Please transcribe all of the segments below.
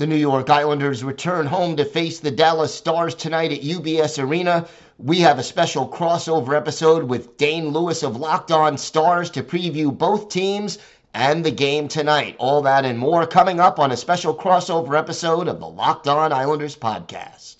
The New York Islanders return home to face the Dallas Stars tonight at UBS Arena. We have a special crossover episode with Dane Lewis of Locked On Stars to preview both teams and the game tonight. All that and more coming up on a special crossover episode of the Locked On Islanders podcast.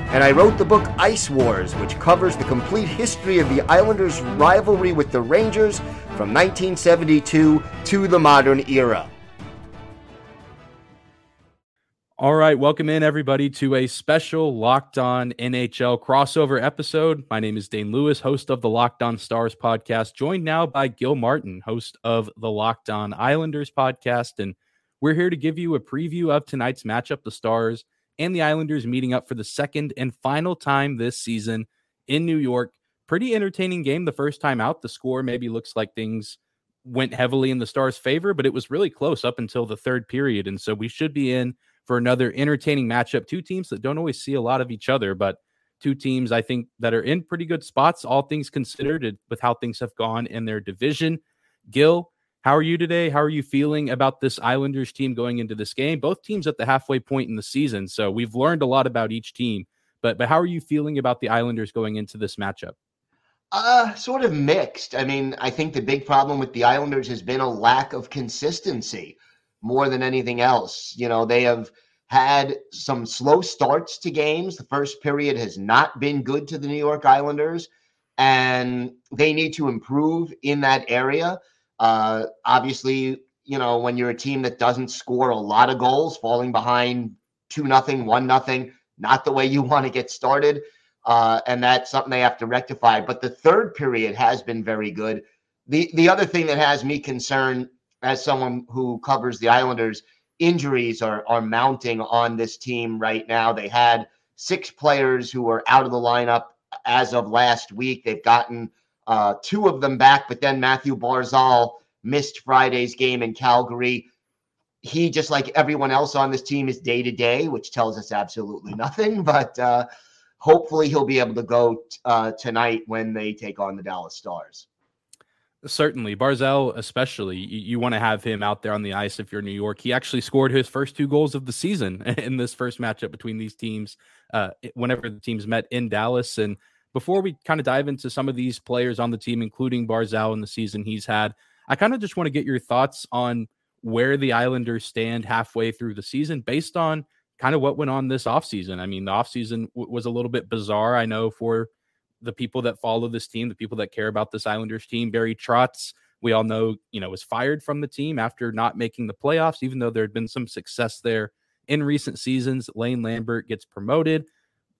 and I wrote the book Ice Wars, which covers the complete history of the Islanders' rivalry with the Rangers from 1972 to the modern era. All right, welcome in everybody to a special Locked On NHL crossover episode. My name is Dane Lewis, host of the Locked On Stars podcast, joined now by Gil Martin, host of the Locked On Islanders podcast. And we're here to give you a preview of tonight's matchup, the Stars and the Islanders meeting up for the second and final time this season in New York. Pretty entertaining game the first time out. The score maybe looks like things went heavily in the Stars' favor, but it was really close up until the third period. And so we should be in for another entertaining matchup. Two teams that don't always see a lot of each other, but two teams I think that are in pretty good spots, all things considered, with how things have gone in their division. Gil, how are you today? How are you feeling about this Islanders team going into this game? Both teams at the halfway point in the season, so we've learned a lot about each team. But but how are you feeling about the Islanders going into this matchup? Uh, sort of mixed. I mean, I think the big problem with the Islanders has been a lack of consistency more than anything else. You know, they have had some slow starts to games. The first period has not been good to the New York Islanders, and they need to improve in that area. Uh, obviously, you know, when you're a team that doesn't score a lot of goals, falling behind two nothing, one nothing, not the way you want to get started. Uh, and that's something they have to rectify. But the third period has been very good. The the other thing that has me concerned as someone who covers the Islanders, injuries are are mounting on this team right now. They had six players who were out of the lineup as of last week. They've gotten uh, two of them back, but then Mathew Barzal missed Friday's game in Calgary. He, just like everyone else on this team, is day to day, which tells us absolutely nothing. But uh, hopefully, he'll be able to go uh, tonight when they take on the Dallas Stars. Certainly, Barzal, especially, you, you want to have him out there on the ice if you're New York. He actually scored his first two goals of the season in this first matchup between these teams. Uh, whenever the teams met in Dallas, and before we kind of dive into some of these players on the team, including Barzal in the season he's had, I kind of just want to get your thoughts on where the Islanders stand halfway through the season based on kind of what went on this offseason. I mean, the offseason w- was a little bit bizarre, I know, for the people that follow this team, the people that care about this Islanders team. Barry Trotz, we all know, you know, was fired from the team after not making the playoffs, even though there had been some success there in recent seasons. Lane Lambert gets promoted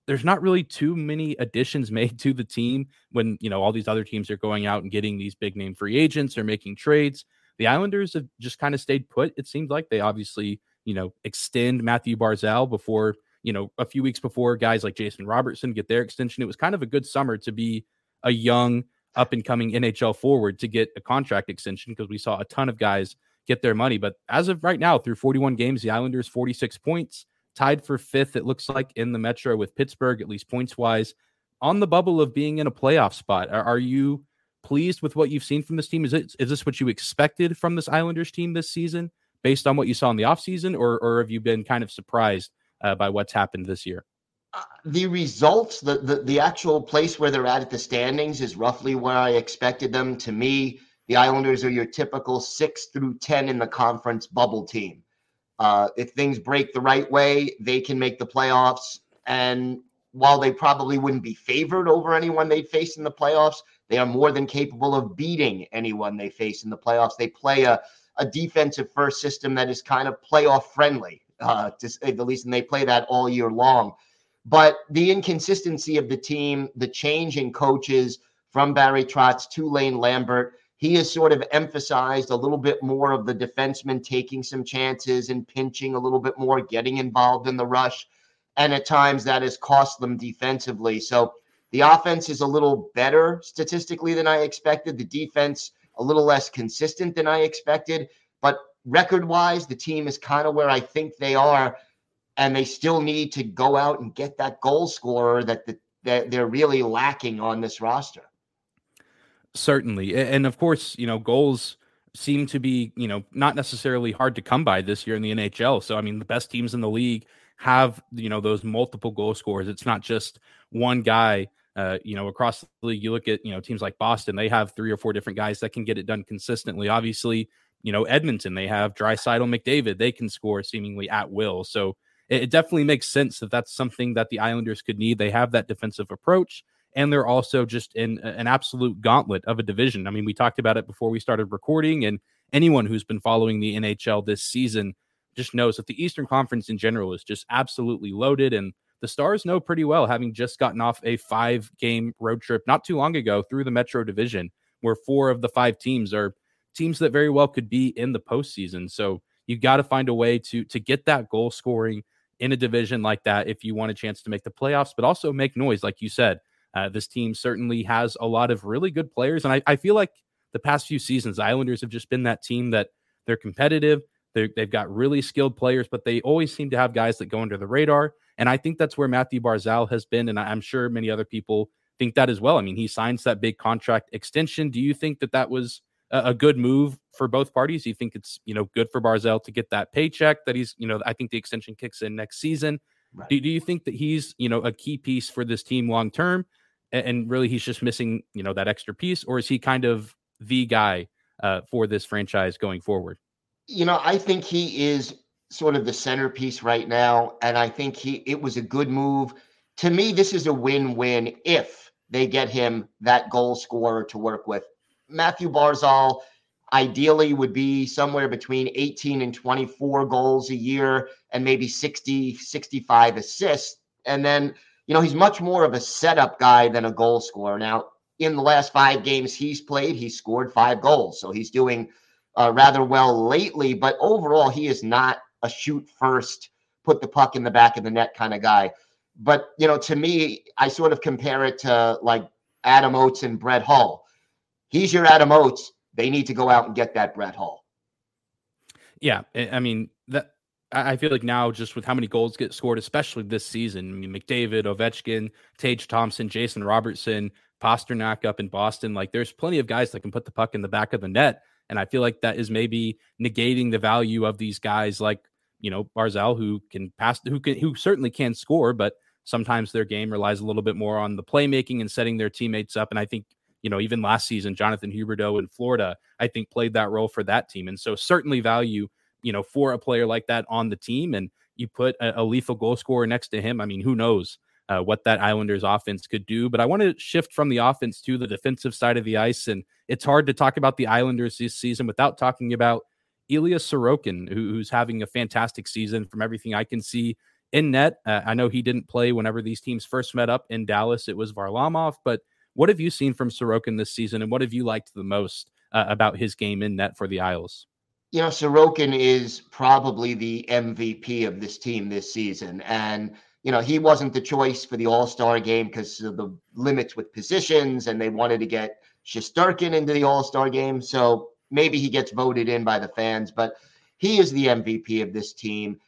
there's not really too many additions made to the team when you know all these other teams are going out and getting these big name free agents or making trades. The Islanders have just kind of stayed put. It seems like they obviously you know extend Mathew Barzal before you know a few weeks before guys like Jason Robertson get their extension. It was kind of a good summer to be a young up and coming NHL forward to get a contract extension because we saw a ton of guys get their money. But as of right now, through 41 games, the Islanders 46 points tied for fifth, it looks like, in the Metro with Pittsburgh, at least points wise, on the bubble of being in a playoff spot. Are, are, you pleased with what you've seen from this team? Is it is this what you expected from this Islanders team this season based on what you saw in the offseason, or, or have you been kind of surprised uh, by what's happened this year? Uh, the results, the, the the actual place where they're at at the standings is roughly where I expected them. To me, the Islanders are your typical six through ten in the conference bubble team. Uh, if things break the right way, they can make the playoffs. And while they probably wouldn't be favored over anyone they face in the playoffs, they are more than capable of beating anyone they face in the playoffs. They play a, a defensive first system that is kind of playoff friendly, uh, to say the least, and they play that all year long. But the inconsistency of the team, the change in coaches from Barry Trotz to Lane Lambert, he has sort of emphasized a little bit more of the defenseman taking some chances and pinching a little bit more, getting involved in the rush. And at times that has cost them defensively. So the offense is a little better statistically than I expected. The defense a little less consistent than I expected. But record wise, the team is kind of where I think they are. And they still need to go out and get that goal scorer that, the, that they're really lacking on this roster. Certainly. And of course, you know, goals seem to be, you know, not necessarily hard to come by this year in the NHL. So, I mean, the best teams in the league have, you know, those multiple goal scorers. It's not just one guy. Uh, you know, across the league, you look at, you know, teams like Boston, they have three or four different guys that can get it done consistently. Obviously, you know, Edmonton, they have Draisaitl McDavid, they can score seemingly at will. So it definitely makes sense that that's something that the Islanders could need. They have that defensive approach and they're also just in an absolute gauntlet of a division. I mean, we talked about it before we started recording, and anyone who's been following the NHL this season just knows that the Eastern Conference in general is just absolutely loaded. And the Stars know pretty well, having just gotten off a five game road trip not too long ago through the Metro Division, where four of the five teams are teams that very well could be in the postseason. So you've got to find a way to to get that goal scoring in a division like that if you want a chance to make the playoffs, but also make noise, like you said. Uh, this team certainly has a lot of really good players, and I, I feel like the past few seasons, Islanders have just been that team that they're competitive. they have got really skilled players, but they always seem to have guys that go under the radar. And I think that's where Matthew Barzal has been, and I'm sure many other people think that as well. I mean, he signs that big contract extension. Do you think that that was a, a good move for both parties? Do you think it's you know good for Barzal to get that paycheck that he's you know I think the extension kicks in next season. Right. Do, do you think that he's you know a key piece for this team long term? And really he's just missing you know that extra piece or is he kind of the guy uh, for this franchise going forward? You know i think he is sort of the centerpiece right now and i think he it was a good move. To me this is a win-win if they get him that goal scorer to work with. Mathew barzal ideally would be somewhere between 18 and 24 goals a year and maybe 60 65 assists and then you know, he's much more of a setup guy than a goal scorer. Now, in the last five games he's played, he's scored five goals. So he's doing uh, rather well lately, but overall, he is not a shoot first, put the puck in the back of the net kind of guy. But, you know, to me, I sort of compare it to like Adam Oates and Brett Hull. He's your Adam Oates. They need to go out and get that Brett Hull. Yeah. I mean, I feel like now, just with how many goals get scored, especially this season, I mean, McDavid, Ovechkin, Tage Thompson, Jason Robertson, Pastrnak up in Boston, like there's plenty of guys that can put the puck in the back of the net. And I feel like that is maybe negating the value of these guys like, you know, Barzal, who can pass, who can, who certainly can score, but sometimes their game relies a little bit more on the playmaking and setting their teammates up. And I think, you know, even last season, Jonathan Huberdeau in Florida, I think played that role for that team. And so certainly value you know, for a player like that on the team, and you put a, a lethal goal scorer next to him. I mean, who knows uh, what that Islanders offense could do? But I want to shift from the offense to the defensive side of the ice, and it's hard to talk about the Islanders this season without talking about Ilya Sorokin, who, who's having a fantastic season from everything I can see in net. Uh, I know he didn't play whenever these teams first met up in Dallas. It was Varlamov, but what have you seen from Sorokin this season, and what have you liked the most uh, about his game in net for the Isles? You know, Sorokin is probably the MVP of this team this season. And, you know, he wasn't the choice for the All Star game because of the limits with positions, and they wanted to get Shesterkin into the All Star game. So maybe he gets voted in by the fans, but he is the MVP of this team.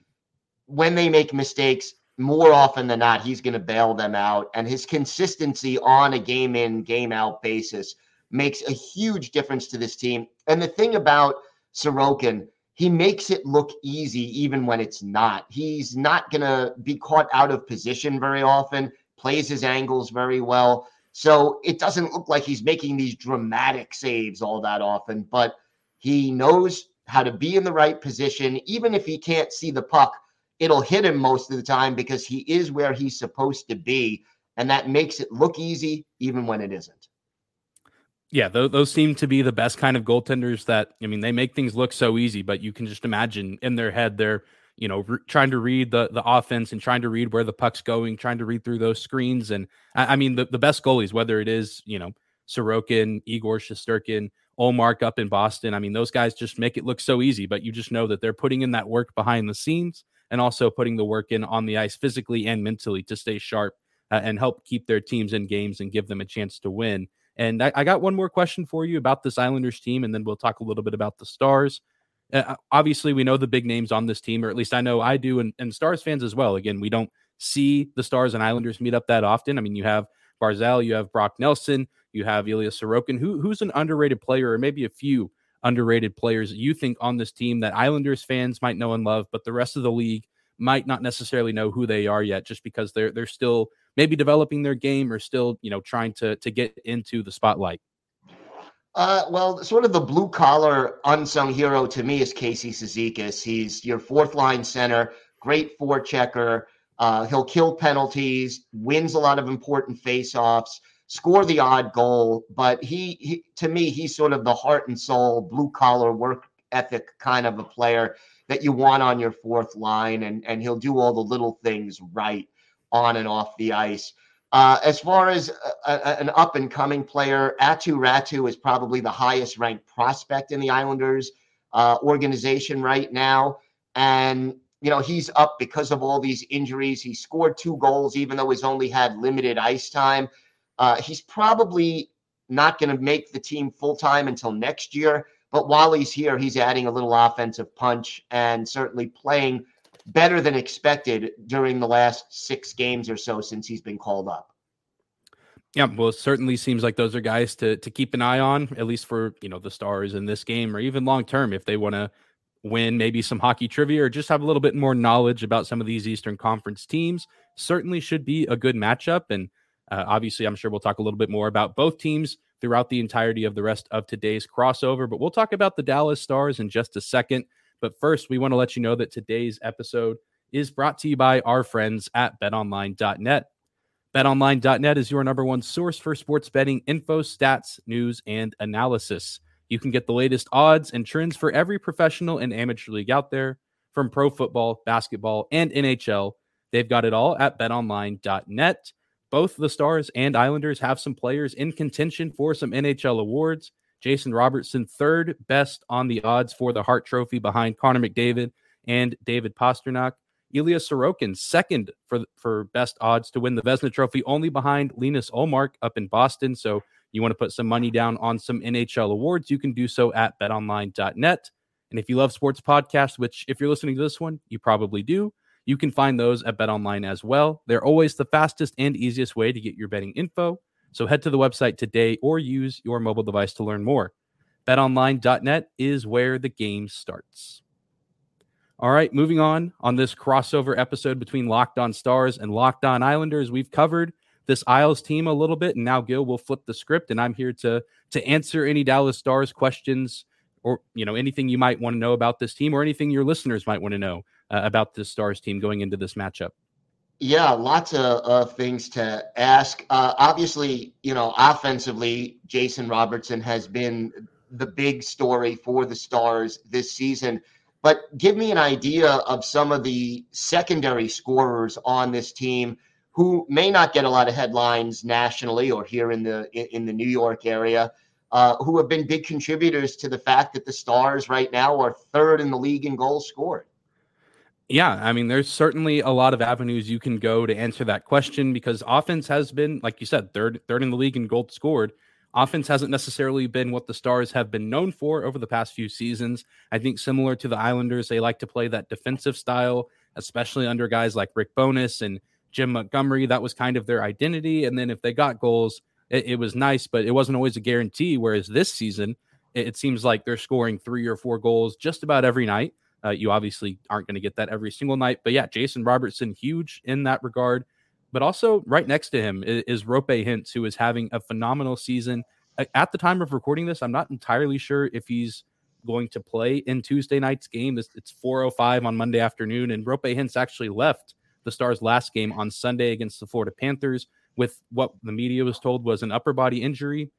When they make mistakes, more often than not, he's going to bail them out. And his consistency on a game in, game out basis makes a huge difference to this team. And the thing about Sorokin, he makes it look easy even when it's not. He's not going to be caught out of position very often, plays his angles very well. So it doesn't look like he's making these dramatic saves all that often, but he knows how to be in the right position. Even if he can't see the puck, it'll hit him most of the time because he is where he's supposed to be. And that makes it look easy even when it isn't. Yeah, those, those seem to be the best kind of goaltenders that, I mean, they make things look so easy, but you can just imagine in their head, they're, you know, re- trying to read the the offense and trying to read where the puck's going, trying to read through those screens. And I, I mean, the, the best goalies, whether it is, you know, Sorokin, Igor Shesterkin, Ullmark up in Boston, I mean, those guys just make it look so easy, but you just know that they're putting in that work behind the scenes and also putting the work in on the ice physically and mentally to stay sharp uh, and help keep their teams in games and give them a chance to win. And I, I, got one more question for you about this Islanders team, and then we'll talk a little bit about the Stars. Uh, obviously, we know the big names on this team, or at least I know I do, and, and Stars fans as well. Again, we don't see the Stars and Islanders meet up that often. I mean, you have Barzal, you have Brock Nelson, you have Ilya Sorokin. Who, who's an underrated player, or maybe a few underrated players you think on this team that Islanders fans might know and love, but the rest of the league might not necessarily know who they are yet, just because they're they're still maybe developing their game or still, you know, trying to to get into the spotlight? Uh, well, sort of the blue collar unsung hero to me is Casey Cizikas. He's your fourth line center, great forechecker. Uh, he'll kill penalties, wins a lot of important faceoffs, score the odd goal. But he, he, to me, he's sort of the heart and soul, blue collar work ethic kind of a player that you want on your fourth line, and and he'll do all the little things right on and off the ice. Uh, as far as a, a, an up and coming player, Aatu Räty is probably the highest ranked prospect in the Islanders uh, organization right now. And, you know, he's up because of all these injuries. He scored two goals, even though he's only had limited ice time. Uh, he's probably not going to make the team full time until next year. But while he's here, he's adding a little offensive punch and certainly playing better than expected during the last six games or so since he's been called up. Yeah, well, it certainly seems like those are guys to to keep an eye on, at least for you know the stars in this game, or even long term if they want to win maybe some hockey trivia or just have a little bit more knowledge about some of these Eastern Conference teams. Certainly should be a good matchup, and uh, obviously, I'm sure we'll talk a little bit more about both teams throughout the entirety of the rest of today's crossover. But we'll talk about the Dallas Stars in just a second. But first, we want to let you know that today's episode is brought to you by our friends at betonline.net. BetOnline.net is your number one source for sports betting info, stats, news, and analysis. You can get the latest odds and trends for every professional and amateur league out there, from pro football, basketball, and NHL. They've got it all at betonline.net. Both the Stars and Islanders have some players in contention for some NHL awards. Jason Robertson, third best on the odds for the Hart Trophy behind Connor McDavid and David Pastrnak. Ilya Sorokin, second for for best odds to win the Vezina Trophy, only behind Linus Ullmark up in Boston. So you want to put some money down on some NHL awards, you can do so at betonline.net. And if you love sports podcasts, which if you're listening to this one, you probably do, you can find those at BetOnline as well. They're always the fastest and easiest way to get your betting info. So head to the website today or use your mobile device to learn more. BetOnline.net is where the game starts. All right, moving on on this crossover episode between Locked On Stars and Locked On Islanders, we've covered this Isles team a little bit, and now Gil will flip the script, and I'm here to to answer any Dallas Stars questions or you know anything you might want to know about this team or anything your listeners might want to know uh, about this Stars team going into this matchup. Yeah, lots of uh, things to ask. Uh, obviously, you know, offensively, Jason Robertson has been the big story for the Stars this season. But give me an idea of some of the secondary scorers on this team who may not get a lot of headlines nationally or here in the in the New York area, uh, who have been big contributors to the fact that the Stars right now are third in the league in goals scored. Yeah, I mean, there's certainly a lot of avenues you can go to answer that question because offense has been, like you said, third third in the league in goals scored. Offense hasn't necessarily been what the Stars have been known for over the past few seasons. I think similar to the Islanders, they like to play that defensive style, especially under guys like Rick Bowness and Jim Montgomery. That was kind of their identity. And then if they got goals, it, it was nice, but it wasn't always a guarantee. Whereas this season, it, it seems like they're scoring three or four goals just about every night. Uh, you obviously aren't going to get that every single night. But yeah, Jason Robertson, huge in that regard. But also, right next to him is, is Roope Hintz, who is having a phenomenal season. At the time of recording this, I'm not entirely sure if he's going to play in Tuesday night's game. It's, it's 4:05 on Monday afternoon, and Roope Hintz actually left the Stars' last game on Sunday against the Florida Panthers with what the media was told was an upper body injury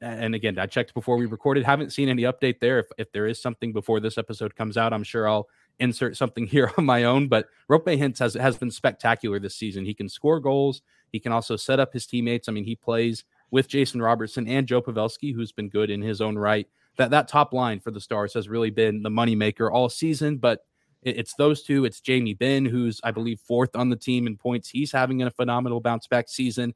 and again, I checked before we recorded, haven't seen any update there. If, if there is something before this episode comes out, I'm sure I'll insert something here on my own. But Roope Hintz has has been spectacular this season. He can score goals. He can also set up his teammates. I mean, he plays with Jason Robertson and Joe Pavelski, who's been good in his own right. That that top line for the Stars has really been the moneymaker all season. But it, it's those two. It's Jamie Benn, who's I believe fourth on the team in points. He's having a phenomenal bounce back season.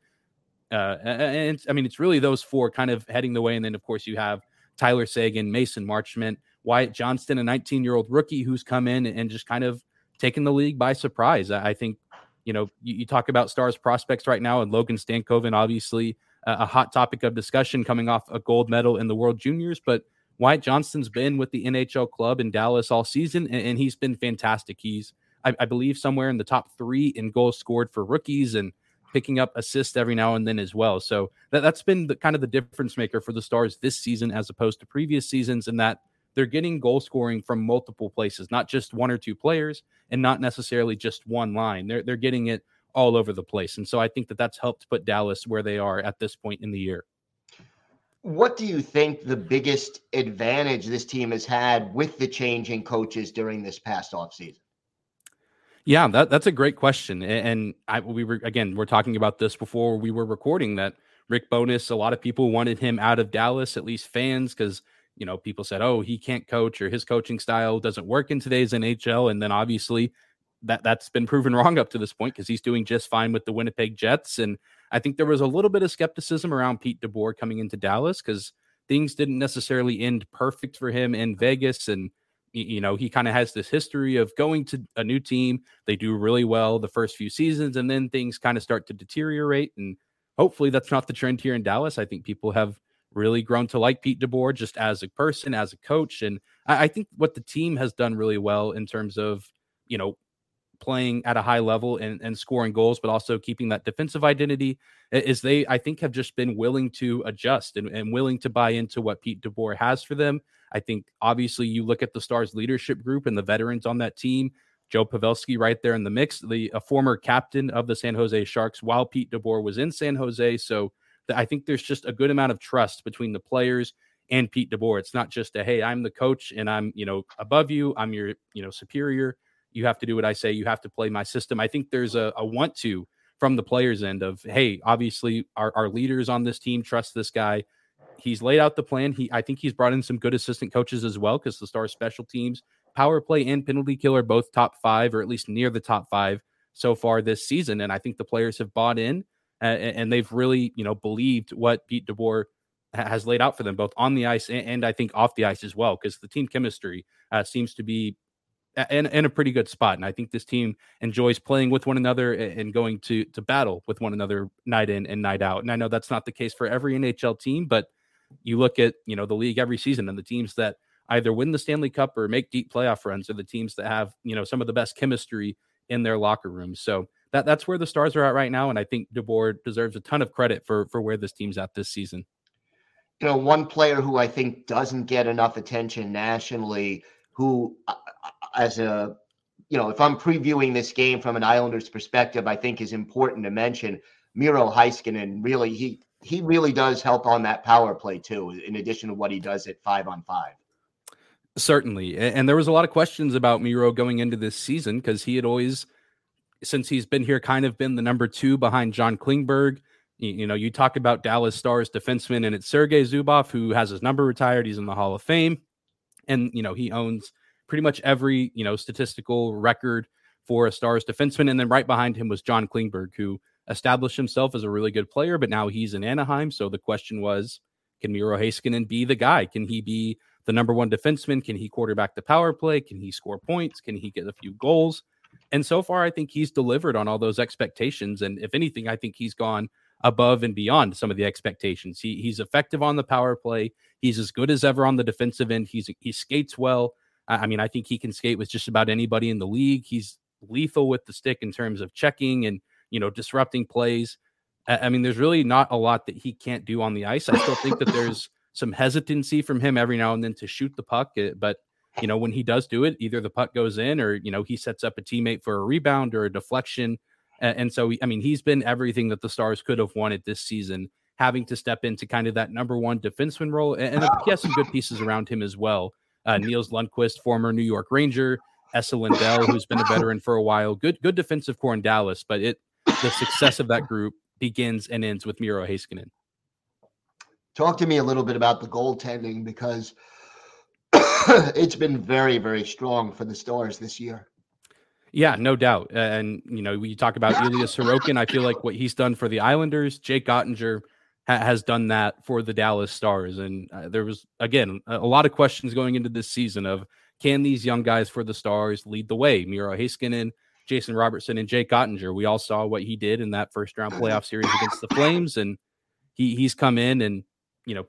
Uh, and I mean, it's really those four kind of heading the way. And then, of course, you have Tyler Seguin, Mason Marchment, Wyatt Johnston, a 19 year old rookie who's come in and just kind of taken the league by surprise. I think, you know, you, you talk about stars prospects right now, and Logan Stankoven, obviously a, hot topic of discussion coming off a gold medal in the World Juniors. But Wyatt Johnston's been with the NHL club in Dallas all season, and, and he's been fantastic. He's, I, I believe, somewhere in the top three in goals scored for rookies and picking up assists every now and then as well. So that, that's been the kind of the difference maker for the Stars this season as opposed to previous seasons, in that they're getting goal scoring from multiple places, not just one or two players and not necessarily just one line. They're, they're getting it all over the place. And so I think that that's helped put Dallas where they are at this point in the year. What do you think the biggest advantage this team has had with the changing coaches during this past offseason? Yeah, that, that's a great question. And I, we were, again, we're talking about this before we were recording that Rick Bowness, a lot of people wanted him out of Dallas, at least fans, because, you know, people said, oh, he can't coach or his coaching style doesn't work in today's NHL. And then obviously that, that's been proven wrong up to this point because he's doing just fine with the Winnipeg Jets. And I think there was a little bit of skepticism around Pete DeBoer coming into Dallas because things didn't necessarily end perfect for him in Vegas. And, you know, he kind of has this history of going to a new team. They do really well the first few seasons, and then things kind of start to deteriorate. And hopefully, that's not the trend here in Dallas. I think people have really grown to like Pete DeBoer just as a person, as a coach. And I, I think what the team has done really well in terms of, you know, playing at a high level and, and scoring goals, but also keeping that defensive identity is they, I think, have just been willing to adjust and, and willing to buy into what Pete DeBoer has for them. I think obviously you look at the Stars leadership group and the veterans on that team. Joe Pavelski right there in the mix, the a former captain of the San Jose Sharks while Pete DeBoer was in San Jose. So I think there's just a good amount of trust between the players and Pete DeBoer. It's not just a hey, I'm the coach and I'm you know above you, I'm your you know superior. You have to do what I say. You have to play my system. I think there's a, a want to from the players' end of hey, obviously our, our leaders on this team trust this guy he's laid out the plan. He I think he's brought in some good assistant coaches as well because the Star special teams, power play, and penalty killer both top five or at least near the top five so far this season. And I think the players have bought in uh, and they've really you know believed what Pete DeBoer has laid out for them both on the ice and, and I think off the ice as well because the team chemistry uh, seems to be in, in a pretty good spot. And I think this team enjoys playing with one another and going to to battle with one another night in and night out. And I know that's not the case for every NHL team, but you look at you know the league every season and the teams that either win the Stanley Cup or make deep playoff runs are the teams that have you know some of the best chemistry in their locker rooms. So that that's where the stars are at right now, and I think DeBoer deserves a ton of credit for for where this team's at this season. You know, one player who I think doesn't get enough attention nationally, who uh, uh, as a you know, if I'm previewing this game from an Islanders perspective, I think is important to mention Miro Heiskanen. Really, he he really does help on that power play too, in addition to what he does at five on five. Certainly. And there was a lot of questions about Miro going into this season because he had always, since he's been here, kind of been the number two behind John Klingberg. You, know, you talk about Dallas Stars defenseman, and it's Sergei Zubov who has his number retired. He's in the Hall of Fame. And, you know, he owns pretty much every, you know, statistical record for a Stars defenseman. And then right behind him was John Klingberg, who established himself as a really good player, but now he's in Anaheim. So the question was, can Miro Heiskanen be the guy? Can he be the number one defenseman? Can he quarterback the power play? Can he score points? Can he get a few goals? And so far, I think he's delivered on all those expectations. And if anything, I think he's gone above and beyond some of the expectations. He, he's effective on the power play. He's as good as ever on the defensive end. He's he skates well. I mean, I think he can skate with just about anybody in the league. He's lethal with the stick in terms of checking and you know, disrupting plays. I mean, there's really not a lot that he can't do on the ice. I still think that there's some hesitancy from him every now and then to shoot the puck, eh, but you know, when he does do it, either the puck goes in or you know he sets up a teammate for a rebound or a deflection. And so, I mean, he's been everything that the Stars could have wanted this season having to step into kind of that number one defenseman role. And, he has some good pieces around him as well. Uh, Nils Lundkvist, former New York Ranger, Esa Lindell, who's been a veteran for a while. Good, good defensive core in Dallas, but it the success of that group begins and ends with Miro Heiskanen. Talk to me a little bit about the goaltending because it's been very, very strong for the Stars this year. Yeah, no doubt. And you know, we talk about Ilya Sorokin. I feel like what he's done for the Islanders, Jake Oettinger ha- has done that for the Dallas Stars. And uh, there was again a, a, lot of questions going into this season of can these young guys for the Stars lead the way? Miro Heiskanen, Jason Robertson, and Jake Oettinger. We all saw what he did in that first round mm-hmm. playoff series against the Flames, and he he's come in and you know,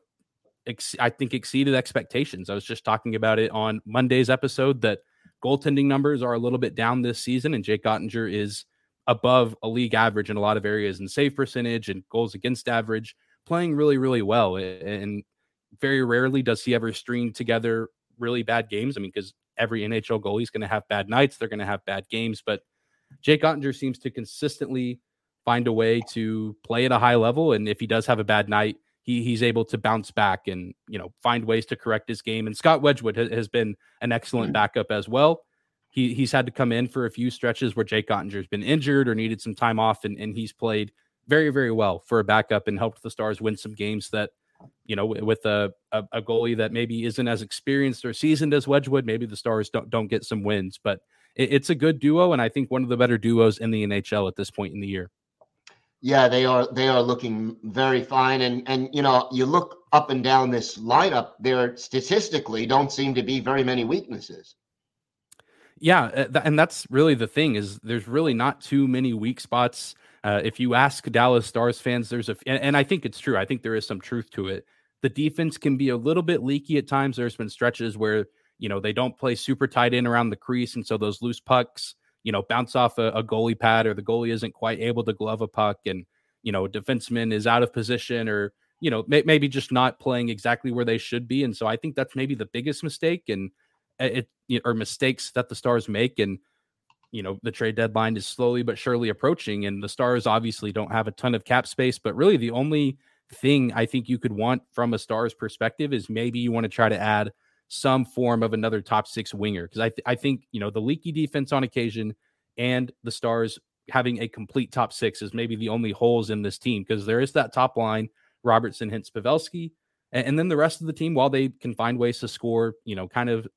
ex- I think exceeded expectations. I was just talking about it on Monday's episode that goaltending numbers are a little bit down this season, and Jake Oettinger is above a league average in a lot of areas in save percentage and goals against average, playing really, really well. And very rarely does he ever string together really bad games. I mean, because every NHL goalie is going to have bad nights, they're going to have bad games, but Jake Oettinger seems to consistently find a way to play at a high level. And if he does have a bad night, he he's able to bounce back and you know find ways to correct his game. And Scott Wedgewood ha- has been an excellent mm. backup as well. He he's had to come in for a few stretches where Jake Oettinger's been injured or needed some time off, and, and he's played very very well for a backup and helped the Stars win some games that you know with a, a, a goalie that maybe isn't as experienced or seasoned as Wedgewood, maybe the Stars don't don't get some wins, but it, it's a good duo, and I think one of the better duos in the NHL at this point in the year. Yeah, they are they are looking very fine and and you know, you look up and down this lineup, there statistically don't seem to be very many weaknesses. Yeah, uh, and that's really the thing is there's really not too many weak spots. Uh, if you ask Dallas Stars fans, there's a and, and I think it's true. I think there is some truth to it. The defense can be a little bit leaky at times. There's been stretches where you know they don't play super tight in around the crease, and so those loose pucks you know, bounce off a, a goalie pad or the goalie isn't quite able to glove a puck and, you know, defenseman is out of position or, you know, may, maybe just not playing exactly where they should be. And so I think that's maybe the biggest mistake and it, or mistakes that the Stars make. And, you know, the trade deadline is slowly but surely approaching. And the Stars obviously don't have a ton of cap space, but really the only thing I think you could want from a Stars perspective is maybe you want to try to add some form of another top six winger because I th- I think you know the leaky defense on occasion and the Stars having a complete top six is maybe the only holes in this team because there is that top line Robertson, Hintz, Pavelski, and, and, then the rest of the team while they can find ways to score you know kind of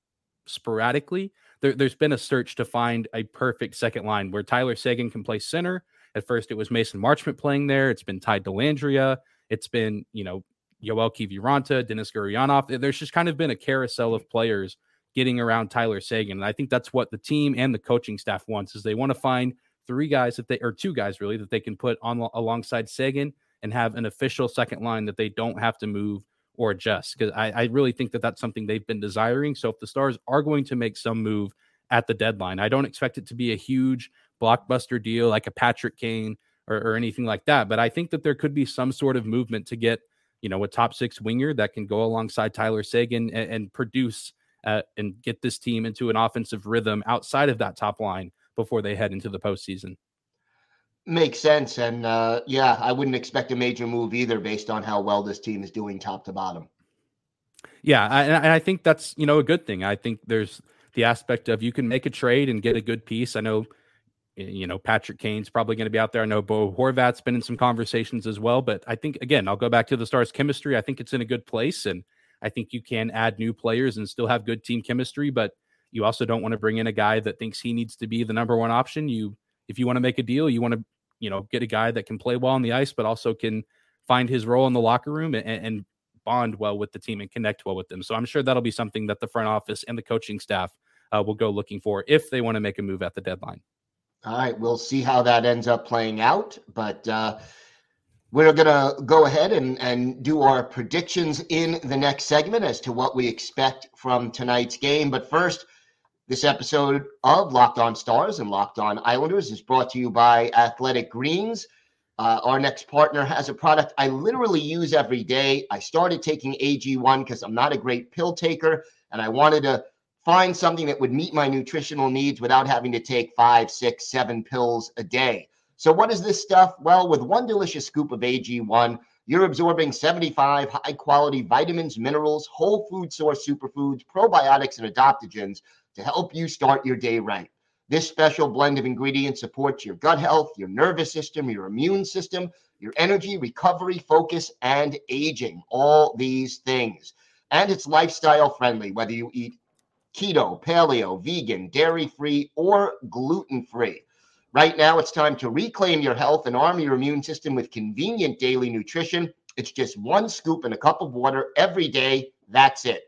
sporadically there, has been a search to find a perfect second line where Tyler Seguin can play center. At first, it was Mason Marchment playing there. It's been Ty Dellandrea. It's been you know Yoel Kiviranta, Denis Gurianov. There's just kind of been a carousel of players getting around Tyler Seguin. And I think that's what the team and the coaching staff wants is they want to find three guys that they or two guys really that they can put on alongside Seguin and have an official second line that they don't have to move or adjust. Because I, I really think that that's something they've been desiring. So if the Stars are going to make some move at the deadline, I don't expect it to be a huge blockbuster deal like a Patrick Kane or, or anything like that. But I think that there could be some sort of movement to get you know, a top six winger that can go alongside Tyler Seguin and, and produce uh, and get this team into an offensive rhythm outside of that top line before they head into the postseason. Makes sense. And uh, yeah, I wouldn't expect a major move either based on how well this team is doing top to bottom. Yeah. And I think that's, you know, a good thing. I think there's the aspect of you can make a trade and get a good piece. I know you know, Patrick Kane's probably going to be out there. I know Bo Horvat's been in some conversations as well, but I think again, I'll go back to the Stars chemistry. I think it's in a good place, and I think you can add new players and still have good team chemistry. But you also don't want to bring in a guy that thinks he needs to be the number one option. You, if you want to make a deal, you want to, you know, get a guy that can play well on the ice, but also can find his role in the locker room and, and bond well with the team and connect well with them. So I'm sure that'll be something that the front office and the coaching staff uh, will go looking for if they want to make a move at the deadline. All right, we'll see how that ends up playing out, but uh, we're going to go ahead and, and do our predictions in the next segment as to what we expect from tonight's game. But first, this episode of Locked On Stars and Locked On Islanders is brought to you by Athletic Greens. Uh, our next partner has a product I literally use every day. I started taking AG1 because I'm not a great pill taker, and I wanted to find something that would meet my nutritional needs without having to take five, six, seven pills a day. So, what is this stuff? Well, with one delicious scoop of AG1, you're absorbing 75 high quality vitamins, minerals, whole food source superfoods, probiotics, and adaptogens to help you start your day right. This special blend of ingredients supports your gut health, your nervous system, your immune system, your energy, recovery, focus, and aging. All these things. And it's lifestyle friendly, whether you eat keto, paleo, vegan, dairy free, or gluten free. Right now, it's time to reclaim your health and arm your immune system with convenient daily nutrition. It's just one scoop in a cup of water every day. That's it.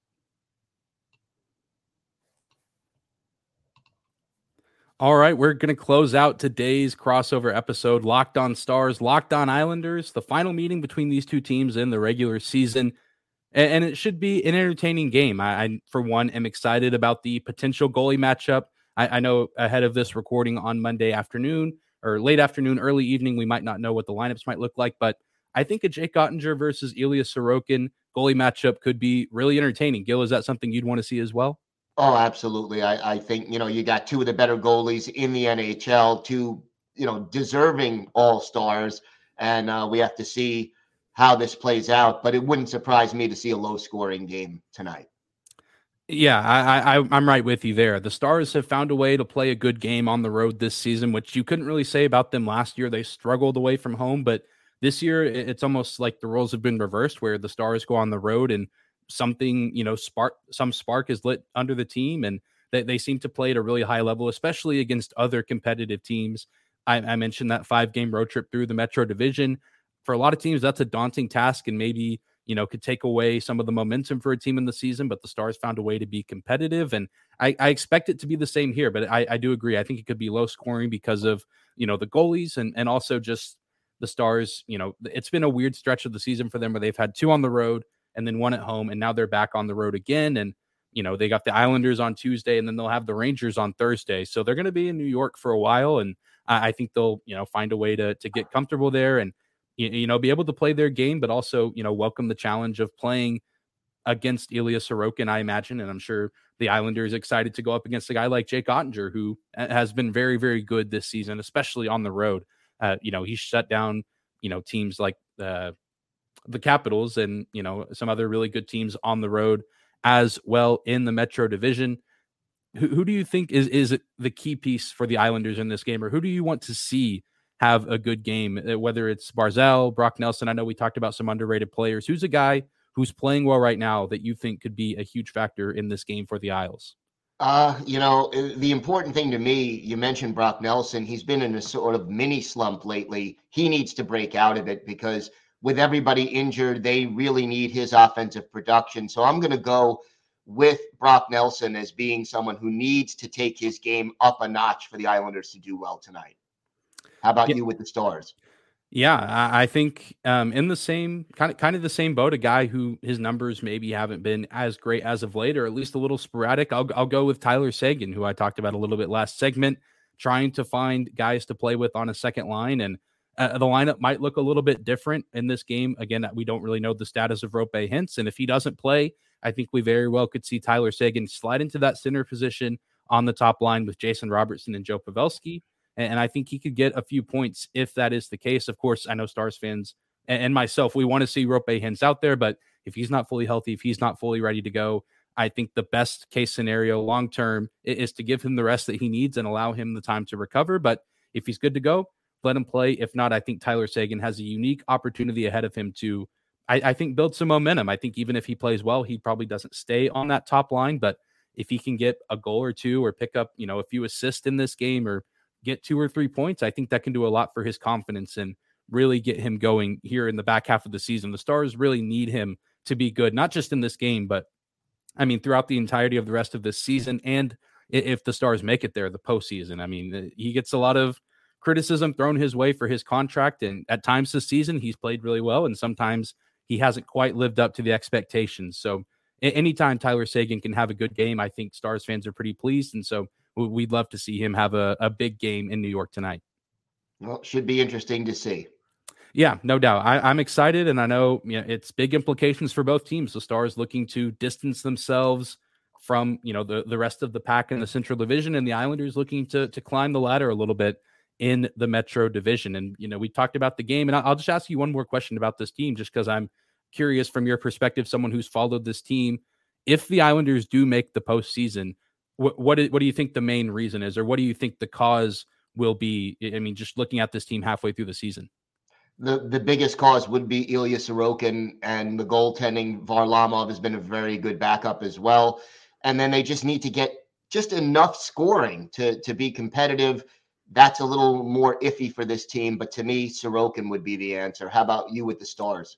All right, we're going to close out today's crossover episode Locked On Stars, Locked On Islanders, the final meeting between these two teams in the regular season. And, it should be an entertaining game. I, for one, am excited about the potential goalie matchup. I, I know ahead of this recording on Monday afternoon, or late afternoon, early evening, we might not know what the lineups might look like, but I think a Jake Oettinger versus Ilya Sorokin goalie matchup could be really entertaining. Gil, is that something you'd want to see as well? Oh, absolutely. I, I think, you know, you got two of the better goalies in the NHL, two, you know, deserving all stars. And uh, we have to see how this plays out. But it wouldn't surprise me to see a low scoring game tonight. Yeah, I, I I'm right with you there. The Stars have found a way to play a good game on the road this season, which you couldn't really say about them last year. They struggled away from home, but this year it's almost like the roles have been reversed, where the Stars go on the road and something you know spark some spark is lit under the team, and they, they seem to play at a really high level, especially against other competitive teams. I, I mentioned that five game road trip through the Metro Division. For a lot of teams, that's a daunting task, and maybe you know, could take away some of the momentum for a team in the season, but the Stars found a way to be competitive. And I, I expect it to be the same here, but I, I, do agree. I think it could be low scoring because of, you know, the goalies and, and also just the Stars. You know, it's been a weird stretch of the season for them where they've had two on the road and then one at home, and now they're back on the road again. And, you know, they got the Islanders on Tuesday and then they'll have the Rangers on Thursday. So they're going to be in New York for a while. And I, I think they'll, you know, find a way to, to get comfortable there. And, you, you know, be able to play their game, but also, you know, welcome the challenge of playing against Ilya Sorokin, I imagine. And I'm sure the Islanders excited to go up against a guy like Jake Oettinger, who has been very, very good this season, especially on the road. Uh, you know, he shut down, you know, teams like uh, the Capitals and, you know, some other really good teams on the road as well in the Metro Division. Who, who do you think is is the key piece for the Islanders in this game, or who do you want to see have a good game, uh, whether it's Barzal, Brock Nelson. I know we talked about some underrated players. Who's a guy who's playing well right now that you think could be a huge factor in this game for the Isles? Uh, you know, uh, the important thing to me, you mentioned Brock Nelson. He's been in a sort of mini slump lately. He needs to break out of it because with everybody injured, they really need his offensive production. So I'm going to go with Brock Nelson as being someone who needs to take his game up a notch for the Islanders to do well tonight. How about yeah. you with the Stars? Yeah, I think um, in the same kind of kind of the same boat. A guy who his numbers maybe haven't been as great as of late, or at least a little sporadic. I'll I'll go with Tyler Seguin, who I talked about a little bit last segment, trying to find guys to play with on a second line, and uh, the lineup might look a little bit different in this game. Again, we don't really know the status of Roope Hintz, and if he doesn't play, I think we very well could see Tyler Seguin slide into that center position on the top line with Jason Robertson and Joe Pavelski and, I think he could get a few points if that is the case. Of course, I know Stars fans and, myself, we want to see Roope Hintz out there, but if he's not fully healthy, if he's not fully ready to go, I think the best case scenario long term is to give him the rest that he needs and allow him the time to recover. But if he's good to go, let him play. If not, I think Tyler Seguin has a unique opportunity ahead of him to, I, I, think, build some momentum. I think even if he plays well, he probably doesn't stay on that top line. But if he can get a goal or two or pick up, you know, a few assists in this game or get two or three points, I think that can do a lot for his confidence and really get him going here in the back half of the season. The Stars really need him to be good, not just in this game, but I mean, throughout the entirety of the rest of this season. And if the Stars make it there, the postseason, I mean, he gets a lot of criticism thrown his way for his contract. And at times this season, he's played really well. And sometimes he hasn't quite lived up to the expectations. So anytime Tyler Seguin can have a good game, I think Stars fans are pretty pleased. And so we'd love to see him have a, a big game in New York tonight. Well, should be interesting to see. Yeah, no doubt. I, am excited, and I know you know, it's big implications for both teams. The Stars looking to distance themselves from you know the the rest of the pack in the Central Division, and the Islanders looking to to climb the ladder a little bit in the Metro Division. And you know, we talked about the game, and I'll just ask you one more question about this team, just because I'm curious from your perspective, someone who's followed this team. If the Islanders do make the postseason, what what, what do you think the main reason is, or what do you think the cause will be? I mean, just looking at this team halfway through the season. The, the biggest cause would be Ilya Sorokin and the goaltending. Varlamov has been a very good backup as well. And then they just need to get just enough scoring to, to be competitive. That's a little more iffy for this team. But to me, Sorokin would be the answer. How about you with the Stars?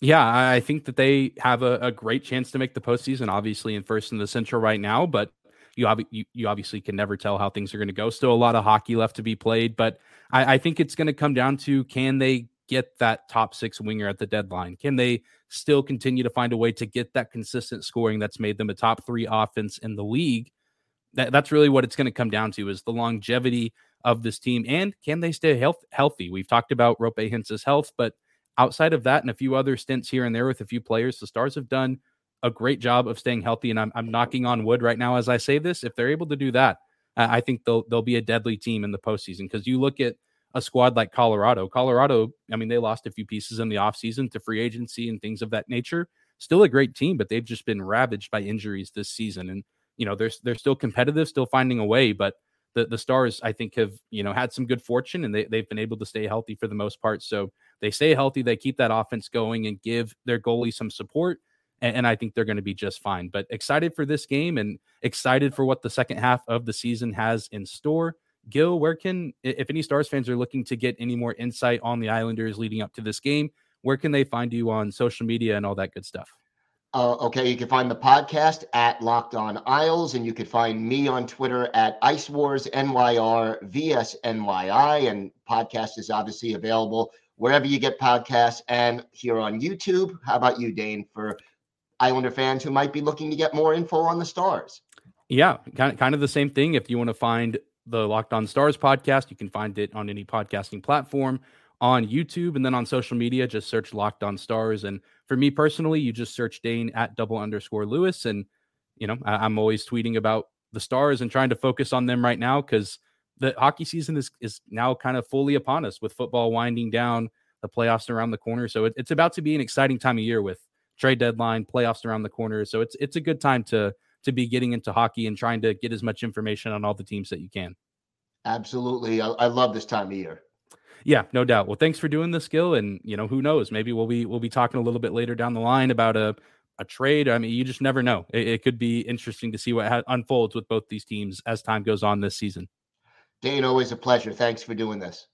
Yeah, I think that they have a, a, great chance to make the postseason. Obviously, in first in the Central right now, but you, ob- you, you obviously can never tell how things are going to go. Still a lot of hockey left to be played, but I, I think it's going to come down to can they get that top six winger at the deadline? Can they still continue to find a way to get that consistent scoring that's made them a top three offense in the league? That, that's really what it's going to come down to is the longevity of this team and can they stay health, healthy? We've talked about Roope Hintz's health, but outside of that and a few other stints here and there with a few players, the Stars have done a great job of staying healthy. And I'm, I'm knocking on wood right now as I say this. If they're able to do that, I think they'll they'll be a deadly team in the postseason because you look at a squad like Colorado. Colorado, I mean, they lost a few pieces in the offseason to free agency and things of that nature. Still a great team, but they've just been ravaged by injuries this season. And, you know, they're they're still competitive, still finding a way, but the, the stars I think have, you know, had some good fortune and they, they've been able to stay healthy for the most part. So they stay healthy, they keep that offense going and give their goalie some support. And, and I think they're going to be just fine. But excited for this game and excited for what the second half of the season has in store. Gil, where can, if any Stars fans are looking to get any more insight on the Islanders leading up to this game, where can they find you on social media and all that good stuff? Uh, okay, you can find the podcast at Locked On Isles, and you can find me on Twitter at Ice Wars NYR VSNYI. And podcast is obviously available wherever you get podcasts and here on YouTube. How about you, Dane, for Islander fans who might be looking to get more info on the Stars? Yeah, kind of, kind of the same thing. If you want to find the Locked On Stars podcast. You can find it on any podcasting platform, on YouTube, and then on social media. Just search Locked On Stars. And for me personally, you just search Dane at double underscore Lewis. And, you know, I, am always tweeting about the Stars and trying to focus on them right now because the hockey season is, is now kind of fully upon us with football winding down, the playoffs around the corner. So it, it's about to be an exciting time of year with trade deadline, playoffs around the corner. So it's it's a good time to to be getting into hockey and trying to get as much information on all the teams that you can. Absolutely. I, I love this time of year. Yeah, no doubt. Well, thanks for doing this, Gil. And you know, who knows? Maybe we'll be we'll be talking a little bit later down the line about a a trade. I mean, you just never know. It, it could be interesting to see what ha- unfolds with both these teams as time goes on this season. Dane, always a pleasure. Thanks for doing this.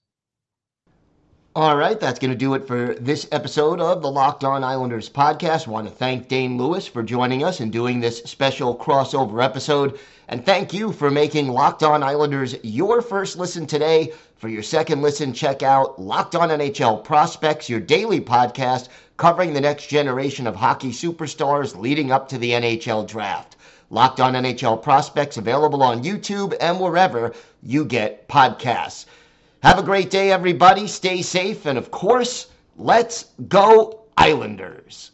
All right, that's going to do it for this episode of the Locked On Islanders podcast. Want to thank Dane Lewis for joining us and doing this special crossover episode. And thank you for making Locked On Islanders your first listen today. For your second listen, check out Locked On NHL Prospects, your daily podcast covering the next generation of hockey superstars leading up to the NHL draft. Locked On NHL Prospects available on YouTube and wherever you get podcasts. Have a great day, everybody. Stay safe. And of course, let's go, Islanders.